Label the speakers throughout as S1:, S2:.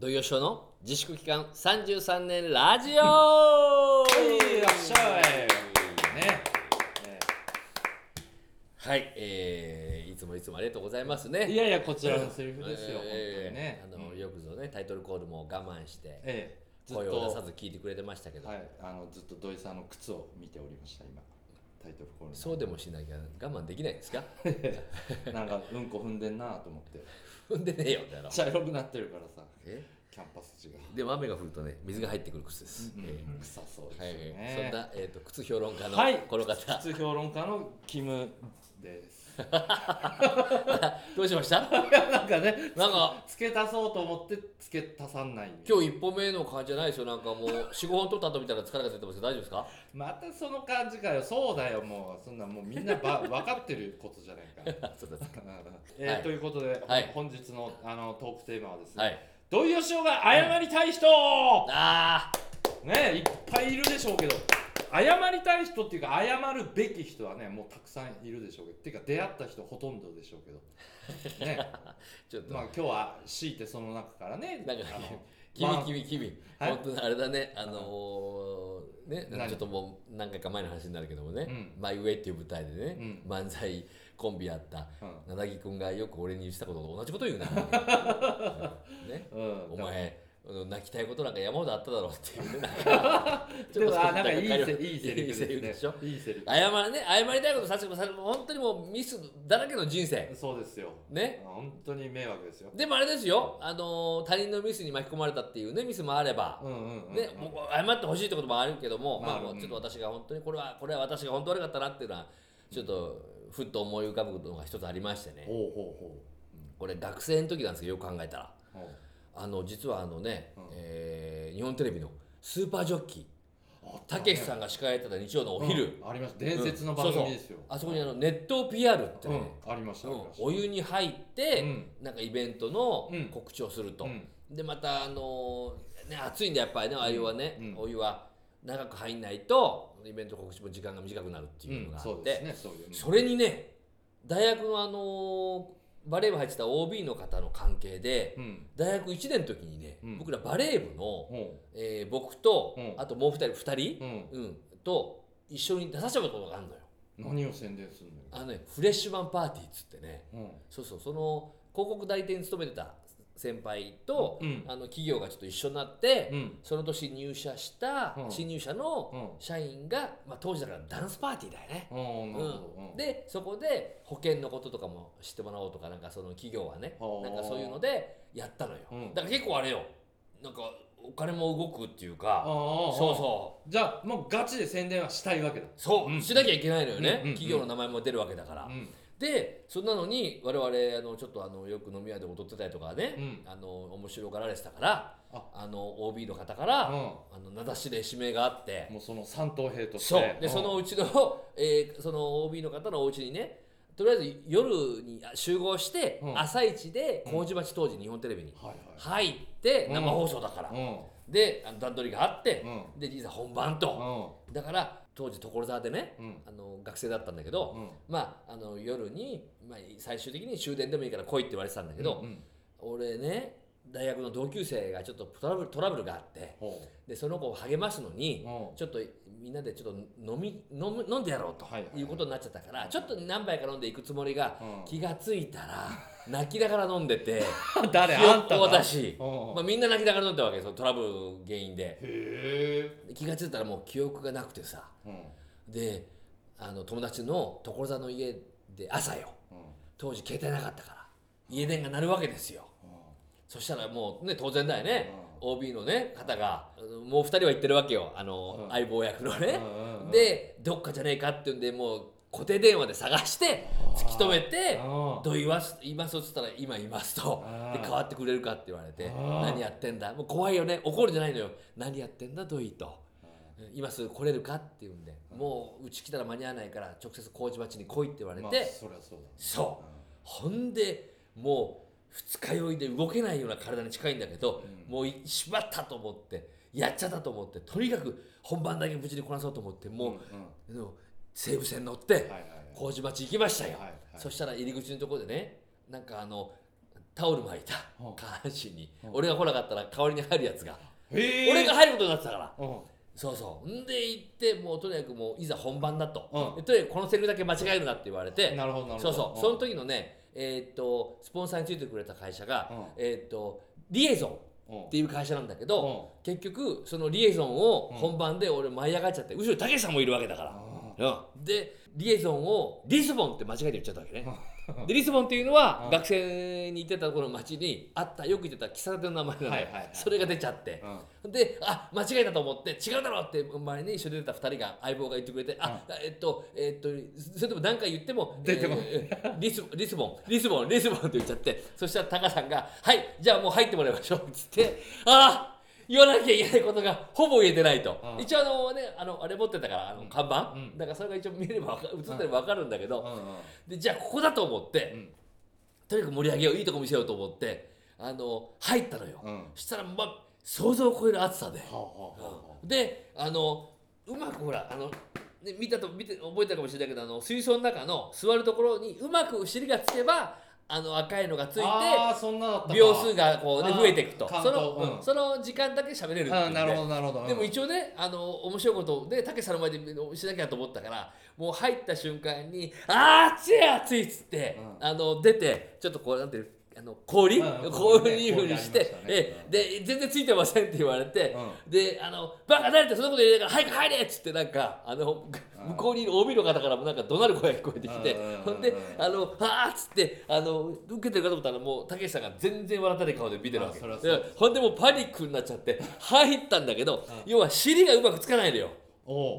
S1: 土曜ショーの自粛期間33年ラジオ。
S2: いらっしゃい。ね。ね。
S1: はい、えー、いつもいつもありがとうございますね。
S2: いやいやこちらのセリフですよ、
S1: あの、よくぞねタイトルコールも我慢して声を出さ
S2: と
S1: ず聞いてくれてましたけど、
S2: はいあのずっと土井さんの靴を見ておりました今タイトルコールの
S1: そうでもしなきゃ我慢できないですか？
S2: なんかうんこ踏んでんなと思って。
S1: 踏んでねえよだろ。
S2: 茶色くなってるからさ。
S1: え？
S2: キャンパス地が、
S1: でも雨が降るとね水が入ってくる靴です、
S2: うん
S1: えー
S2: 臭そうです
S1: はい、そんな、えー、と靴評論家の
S2: はい。
S1: この方、
S2: 靴評論家のキムです。
S1: どうしました？
S2: なんかね
S1: なんか
S2: 付け足そうと思って付け足さんない。
S1: 今日一歩目の感じじゃないですよなんかもう45本取った後みたいな疲れが出てますけど大丈夫ですか？
S2: またその感じかよ。そうだよもう。そんなもうみんなば 分かってることじゃないか。
S1: そうです
S2: えー
S1: はい。
S2: ということで、
S1: はい。
S2: 本日のあのトークテーマはですね、
S1: はい
S2: 土井善雄が謝りたい人、
S1: あ
S2: ねいっぱいいるでしょうけど。謝りたい人っていうか謝るべき人はねもうたくさんいるでしょうけど。っていうか出会った人ほとんどでしょうけど。ね。
S1: あちょっと、
S2: まあ今日は強いてその中からね
S1: なんか
S2: あの
S1: 君
S2: ワン
S1: 君君
S2: はい。
S1: 本当にあれだね。あのーね
S2: 何
S1: ちょっともう何回か前の話になるけどもね。
S2: うん「
S1: マイ・ウェイ」っていう舞台でね、
S2: う
S1: 漫才コンビやった
S2: うん。
S1: なだぎくんがよく俺にしたことと同じこと言うな、ね、
S2: うん。
S1: お前泣きたいことなんか山ほどあっただろうっていうね。
S2: でもあなんかいいセリフ
S1: いいセリフ
S2: で
S1: しょ？
S2: ねいいセリフ。
S1: 謝らね。謝りたいことさせてもさ本当にもうミスだらけの人生。
S2: そうですよ。
S1: ね？
S2: 本当に迷惑ですよ。
S1: でもあれですよ。あの他人のミスに巻き込まれたっていうねミスもあれば、
S2: うんうんうん
S1: ね、もう謝ってほしいってこともあるけども、まあ、ちょっと私が本当にこれはこれは私が本当悪かったなっていうのはちょっとふっと思い浮かぶのが一つありましてね。
S2: ほうほうほ
S1: これ学生の時なんですけどよく考えたらあの実はあのね、
S2: うん。
S1: えー日本テレビのスーパージョッキー。
S2: た
S1: けしさんが司会やってた日曜のお昼、
S2: うん。あります伝説の番組ですよ。
S1: あそこにあの熱湯 PR って
S2: うん。
S1: ね、
S2: ありました。あ
S1: うん。
S2: りました
S1: お湯に入って、
S2: うん。
S1: なんかイベントの
S2: うん。
S1: 告知をすると、
S2: うん。
S1: でまたあのーね暑いんでやっぱりねあ湯はね、
S2: うん。
S1: お湯は長く入んないとイベント告知も時間が短くなるっていうのがあって、
S2: そうですね。そういう
S1: それにね大学のあのーバレー部入ってた OB の方の関係で
S2: うん。
S1: 大学1年の時にね、
S2: うん。
S1: 僕らバレー部の、
S2: ほ
S1: えー僕と、
S2: うん。
S1: あともう2人2人、
S2: ううん。
S1: うん、と一緒に出させてもらったことがあるのよ。
S2: 何を宣伝するのよ。
S1: あのねフレッシュマンパーティーっつってね。
S2: うん。
S1: そうそうその広告代理店に勤めてた先輩と、
S2: うん。
S1: あの企業がちょっと一緒になって、
S2: うん。
S1: その年入社した
S2: うん。
S1: 新入社の
S2: うん。
S1: 社員が、まあ、当時だからダンスパーティーだよね。うん、でそこで保険のこととかも知ってもらおうとかなんかその企業はね
S2: はあ
S1: なんかそういうのでやったのよ、
S2: うん。
S1: だから結構あれよ。なんかお金も動くっていうかそうそう。
S2: じゃあもうガチで宣伝はしたいわけだ。
S1: そう、
S2: うん。
S1: しなきゃいけないのよね、企業の名前も出るわけだから、
S2: うん
S1: でそんなのに我々あのちょっとあのよく飲み屋で踊ってたりとかね、
S2: うん。
S1: あの面白がられてたから
S2: あ。
S1: あの OB の方から、
S2: うん。
S1: あの名指しで指名があって、
S2: もうその三等兵として。
S1: そう。で
S2: ん。
S1: そのうちの、えーその OB の方のお家にねとりあえず夜にあ集合して、
S2: うん。
S1: 朝一で麹町当時日本テレビに
S2: はい
S1: 入って、
S2: うん。
S1: 生放送だから、
S2: はい
S1: であの段取りがあって、
S2: うん。
S1: でいざ本番
S2: う
S1: と、
S2: ん。
S1: だから当時所沢でね、
S2: うん。
S1: あの学生だったんだけど、
S2: うん。
S1: まああの夜に、まあ、最終的に終電でもいいから来いって言われてたんだけど、
S2: うん
S1: 俺ね大学の同級生がちょっとトラブルトラブルがあって
S2: ほ
S1: でその子を励ますのに、
S2: うん。
S1: ちょっとみんなでちょっと飲み飲む飲んでやろうと
S2: はい
S1: うことになっちゃったから、ちょっと何杯か飲んでいくつもりが、
S2: うん。
S1: 気がついたら泣きながら飲んでて
S2: う 誰あんた
S1: 私、
S2: うん
S1: まあ、みんな泣きながら飲んでたわけそのトラブル原因で。気がついたらもう記憶がなくてさ。
S2: うん。
S1: であの友達の所沢の家で朝よ。
S2: うん。
S1: 当時携帯なかったから家電が鳴るわけですよ。そしたらもうね当然だよね、OB のね方がもう2人は言ってるわけよ。あの、
S2: うん。
S1: 相棒役のね、でどっかじゃねえかっていうんでもう固定電話で探して突き止めて
S2: あ「
S1: どう言います言います?」っつったら「今います」と。
S2: あー。
S1: で代わってくれるかって言われて「
S2: あー。
S1: 何やってんだ?」もう怖いよね。怒るんじゃないのよ「何やってんだ？土井」と「今すぐ来れるか?」って言うんで「もううち来たら間に合わないから直接麹町に来い」って言われて、
S2: そう
S1: ほんでもう二日酔いで動けないような体に近いんだけど、
S2: うん。
S1: もういしまったと思ってやっちゃったと思ってとにかく本番だけ無事にこなそうと思ってもう、
S2: んん。
S1: でも西武線乗って
S2: はいはいはい。
S1: 麹町行きましたよ、
S2: はいはい。
S1: そしたら入り口のところでねなんかあのタオル巻いた
S2: うん。
S1: 下半身に
S2: うん。
S1: 俺が来なかったら代わりに入るやつが俺が入ることになってたから。
S2: うん。
S1: そうそう。んで行ってもうとにかくもういざ本番だと。
S2: うん。
S1: でとにかくこのセリフだけ間違えるなって言われて
S2: なるほどなるほど。
S1: そうそう。その時のねえーっとスポンサーについてくれた会社が
S2: うん。
S1: えーっとリエゾン
S2: うん。
S1: っていう会社なんだけど
S2: うん。
S1: 結局そのリエゾンを
S2: うん。
S1: 本番で俺舞い上がっちゃって後ろにたけしさんもいるわけだから。
S2: あ
S1: うん。でリエゾンをリスボンって間違えて言っちゃったわけね。
S2: うん
S1: でリスボンっていうのは
S2: うん。
S1: 学生に行ってたこの町にあったよく行ってた喫茶店の名前なのよ、
S2: はいはいはい。
S1: それが出ちゃって。
S2: うん。
S1: であ間違えたと思って違うだろうって前に一緒に出た2人が相棒が言ってくれて、あえっとえっとそれでも何回言っても
S2: 出てこない
S1: えーリスリスボン。リスボンリスボンって言っちゃって。そしたらタカさんが「はいじゃあもう入ってもらいましょう」っつってああ言わなきゃいけないことがほぼ言えてないと。
S2: ああ
S1: 一応あのねあのあれ持ってたからあの看板、
S2: うん。
S1: だからそれが一応見れば映ってれば分かるんだけど、
S2: うんうん。
S1: でじゃあここだと思って、
S2: うん。
S1: とにかく盛り上げよういいとこ見せようと思ってあの入ったのよ、
S2: うん。
S1: そしたらまあ想像を超える暑さで、であのうまくほらあの、ね、見たと見て覚えたかもしれないけどあの水槽の中の座るところにうまく尻がつけばあの赤いのがついて秒数がこうね増えていくと。
S2: 関
S1: その、その時間だけ喋れるっていう
S2: なるほどなるほど。
S1: でも一応ねあの面白いことでたけしさんの前でしなきゃと思ったからもう入った瞬間に「あー暑い暑い」っつって、
S2: うん。
S1: あの出てちょっとこうなんていうあの氷、
S2: うん。
S1: こういうふうにして、えで全然ついてませんって言われて、
S2: う
S1: であのバカ誰ってそんなこと言うから早く入れっつってなんかあの向こうにいる OB の方からもなんか怒鳴る声が聞こえてきて
S2: うん。
S1: ほんであのあーっつってあの受けてるかと思ったらもうたけしさんが全然笑ったない顔で見てるわけ。ほんでもうパニックになっちゃって入ったんだけど
S2: うん。
S1: 要は尻がうまくつかないのよ。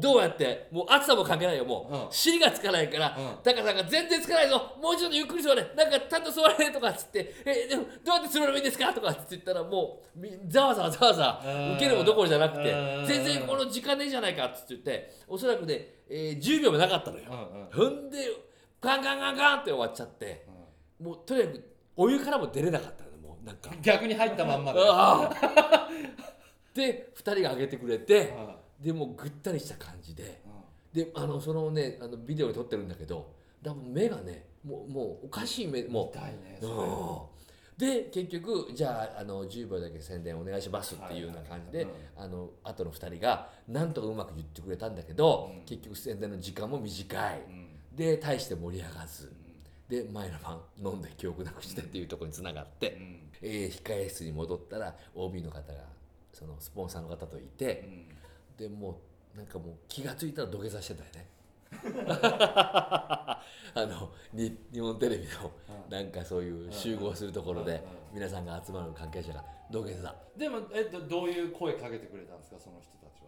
S1: どうやって？もう暑さも関係ないよもう、
S2: うん。
S1: 尻がつかないから、
S2: うん。
S1: タカさんが全然つかないぞ。もうちょっとゆっくり座れ。なんかちゃんと座れとかっつってえでもどうやって座ればいいんですか？とかって言ったらもうみざわざわざわざわ。
S2: うん。
S1: 受けるもどころじゃなくて
S2: うん。
S1: 全然この時間ねえじゃないかっつって言っておそらくね、えー10秒もなかったのよ。
S2: うんうん。
S1: ほんでガンガンガンガンって終わっちゃってもうとにかくお湯からも出れなかったのもうなんか。
S2: 逆に入ったまんまで。
S1: ああ。で2人が上げてくれて
S2: あ
S1: でもうぐったりした感じで
S2: あ
S1: であのそのねあのビデオで撮ってるんだけどだから目がねもうもうおかしい目も
S2: 痛いね
S1: う、うんで結局じゃああの10秒だけ宣伝お願いしますっていうような感じで、あの後の2人がなんとかうまく言ってくれたんだけど、
S2: うん。
S1: 結局宣伝の時間も短い。
S2: うん。
S1: で大して盛り上がず。で前の晩飲んで記憶なくしてっていうところにつながって、
S2: うん。
S1: えー控え室に戻ったら OB の方がそのスポンサーの方といて、でもうなんかもう気が付いたら土下座してたよね。あのに日本テレビのなんかそういう集合するところで
S2: うん
S1: 皆さんが集まる関係者が土下座。
S2: でもえどどういう声かけてくれたんですかその人たち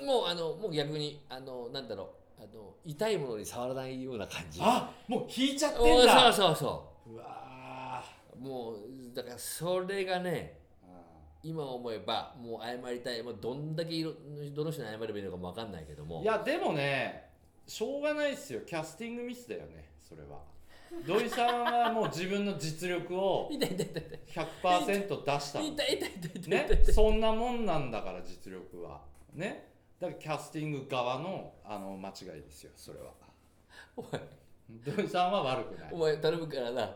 S2: は？
S1: もうあのもう逆にあのなんだろうあの痛いものに触らないような感じ。
S2: あもう引いちゃって
S1: お
S2: んだ。
S1: そうそうそう。
S2: わ
S1: うもうだからそれがね
S2: ー
S1: 今思えばもう謝りたい、まあ、どんだけいろどの人に謝ればいいのかも分かんないけども。
S2: いやでもねしょうがないっすよ。キャスティングミスだよねそれは。土井さんはもう自分の実力を
S1: 痛い痛い痛い痛い。
S2: 100%出したね？そんなもんなんだから実力は。ね？だからキャスティング側のあの間違いですよそれは。
S1: お前
S2: 土井さんは悪くない。
S1: お、前頼むからな。
S2: うん。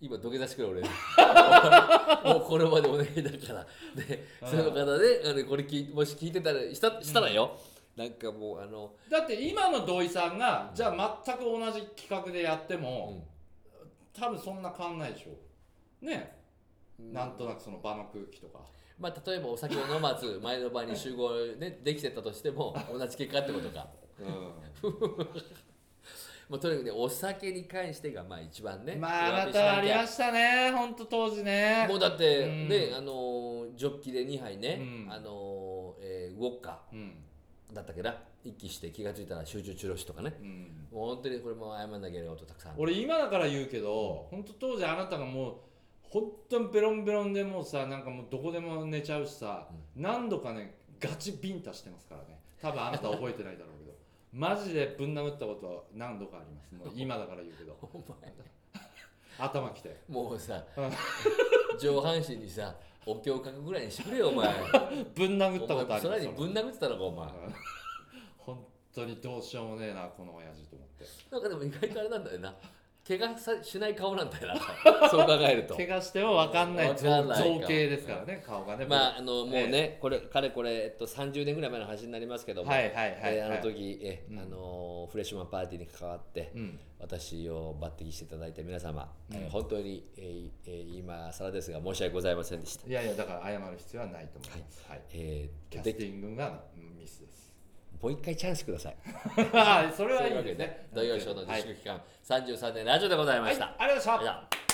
S1: 今土下座してくれ俺。に もうこれまでお願いだから。でその方であのこれ聞いもし聞いてたらしたしたらよ、なんかもうあの、
S2: だって今の土井さんがじゃあ全く同じ企画でやっても、多分そんな変わんないでしょ。ね、
S1: うん。
S2: なんとなくその場の空気とか。
S1: まあ、例えばお酒を飲まず前の晩に集合、ね、できてたとしても同じ結果ってことか、まあ、とにかくねお酒に関してがまあ一番ね
S2: まああな
S1: た
S2: ありましたねほんと当時ね。
S1: もうだって、
S2: うん。
S1: ねあのージョッキで2杯ね、
S2: うん。
S1: あのーえーウォッカ
S2: うん。
S1: だったっけな？一気して気が付いたら集中中ロしとかね。
S2: うん。
S1: もう本当にこれも謝んなきゃいけないことたくさん。
S2: 俺今だから言うけど本当当時あなたがもう本当にベロンベロンでもうさなんかもうどこでも寝ちゃうしさ、何度かねガチビンタしてますからね。多分あなた覚えてないだろうけどマジでぶん殴ったことは何度かあります。もう 今だから言うけど。
S1: お前。
S2: 頭きて
S1: もうさ
S2: うん。
S1: 上半身にさお経を書くぐらいにしてくれよお前。
S2: ぶん殴った
S1: お
S2: ことあります
S1: 前それに。ぶん殴ってたのかお前。
S2: うん。本当にどうしようもねえなこの親父と思って。
S1: なんかでも意外とあれなんだよな怪我さしない顔なんだよな。そう考えると。
S2: 怪我しても分かんない
S1: わかんないか。
S2: 造形ですからね顔がね
S1: まああのもうね、これかれこれ、えっと、30年ぐらい前の話になりますけども、
S2: はいはいはいはい
S1: えーあの時え、
S2: うん。
S1: あのフレッシュマンパーティーに関わって、
S2: うん。
S1: 私を抜擢していただいた皆様、えー
S2: うん
S1: 本当に、えーえー今更ですが申し訳ございませんでした。
S2: いやいやだから謝る必要はないと思います。はい。
S1: え
S2: キャ
S1: ーで
S2: スティングがミスです
S1: もう一回チャンスください。
S2: は いそれはいいですね
S1: 土曜ショーの自
S2: はい
S1: 粛期間、33年ラジオでございました。
S2: はいありがとうございました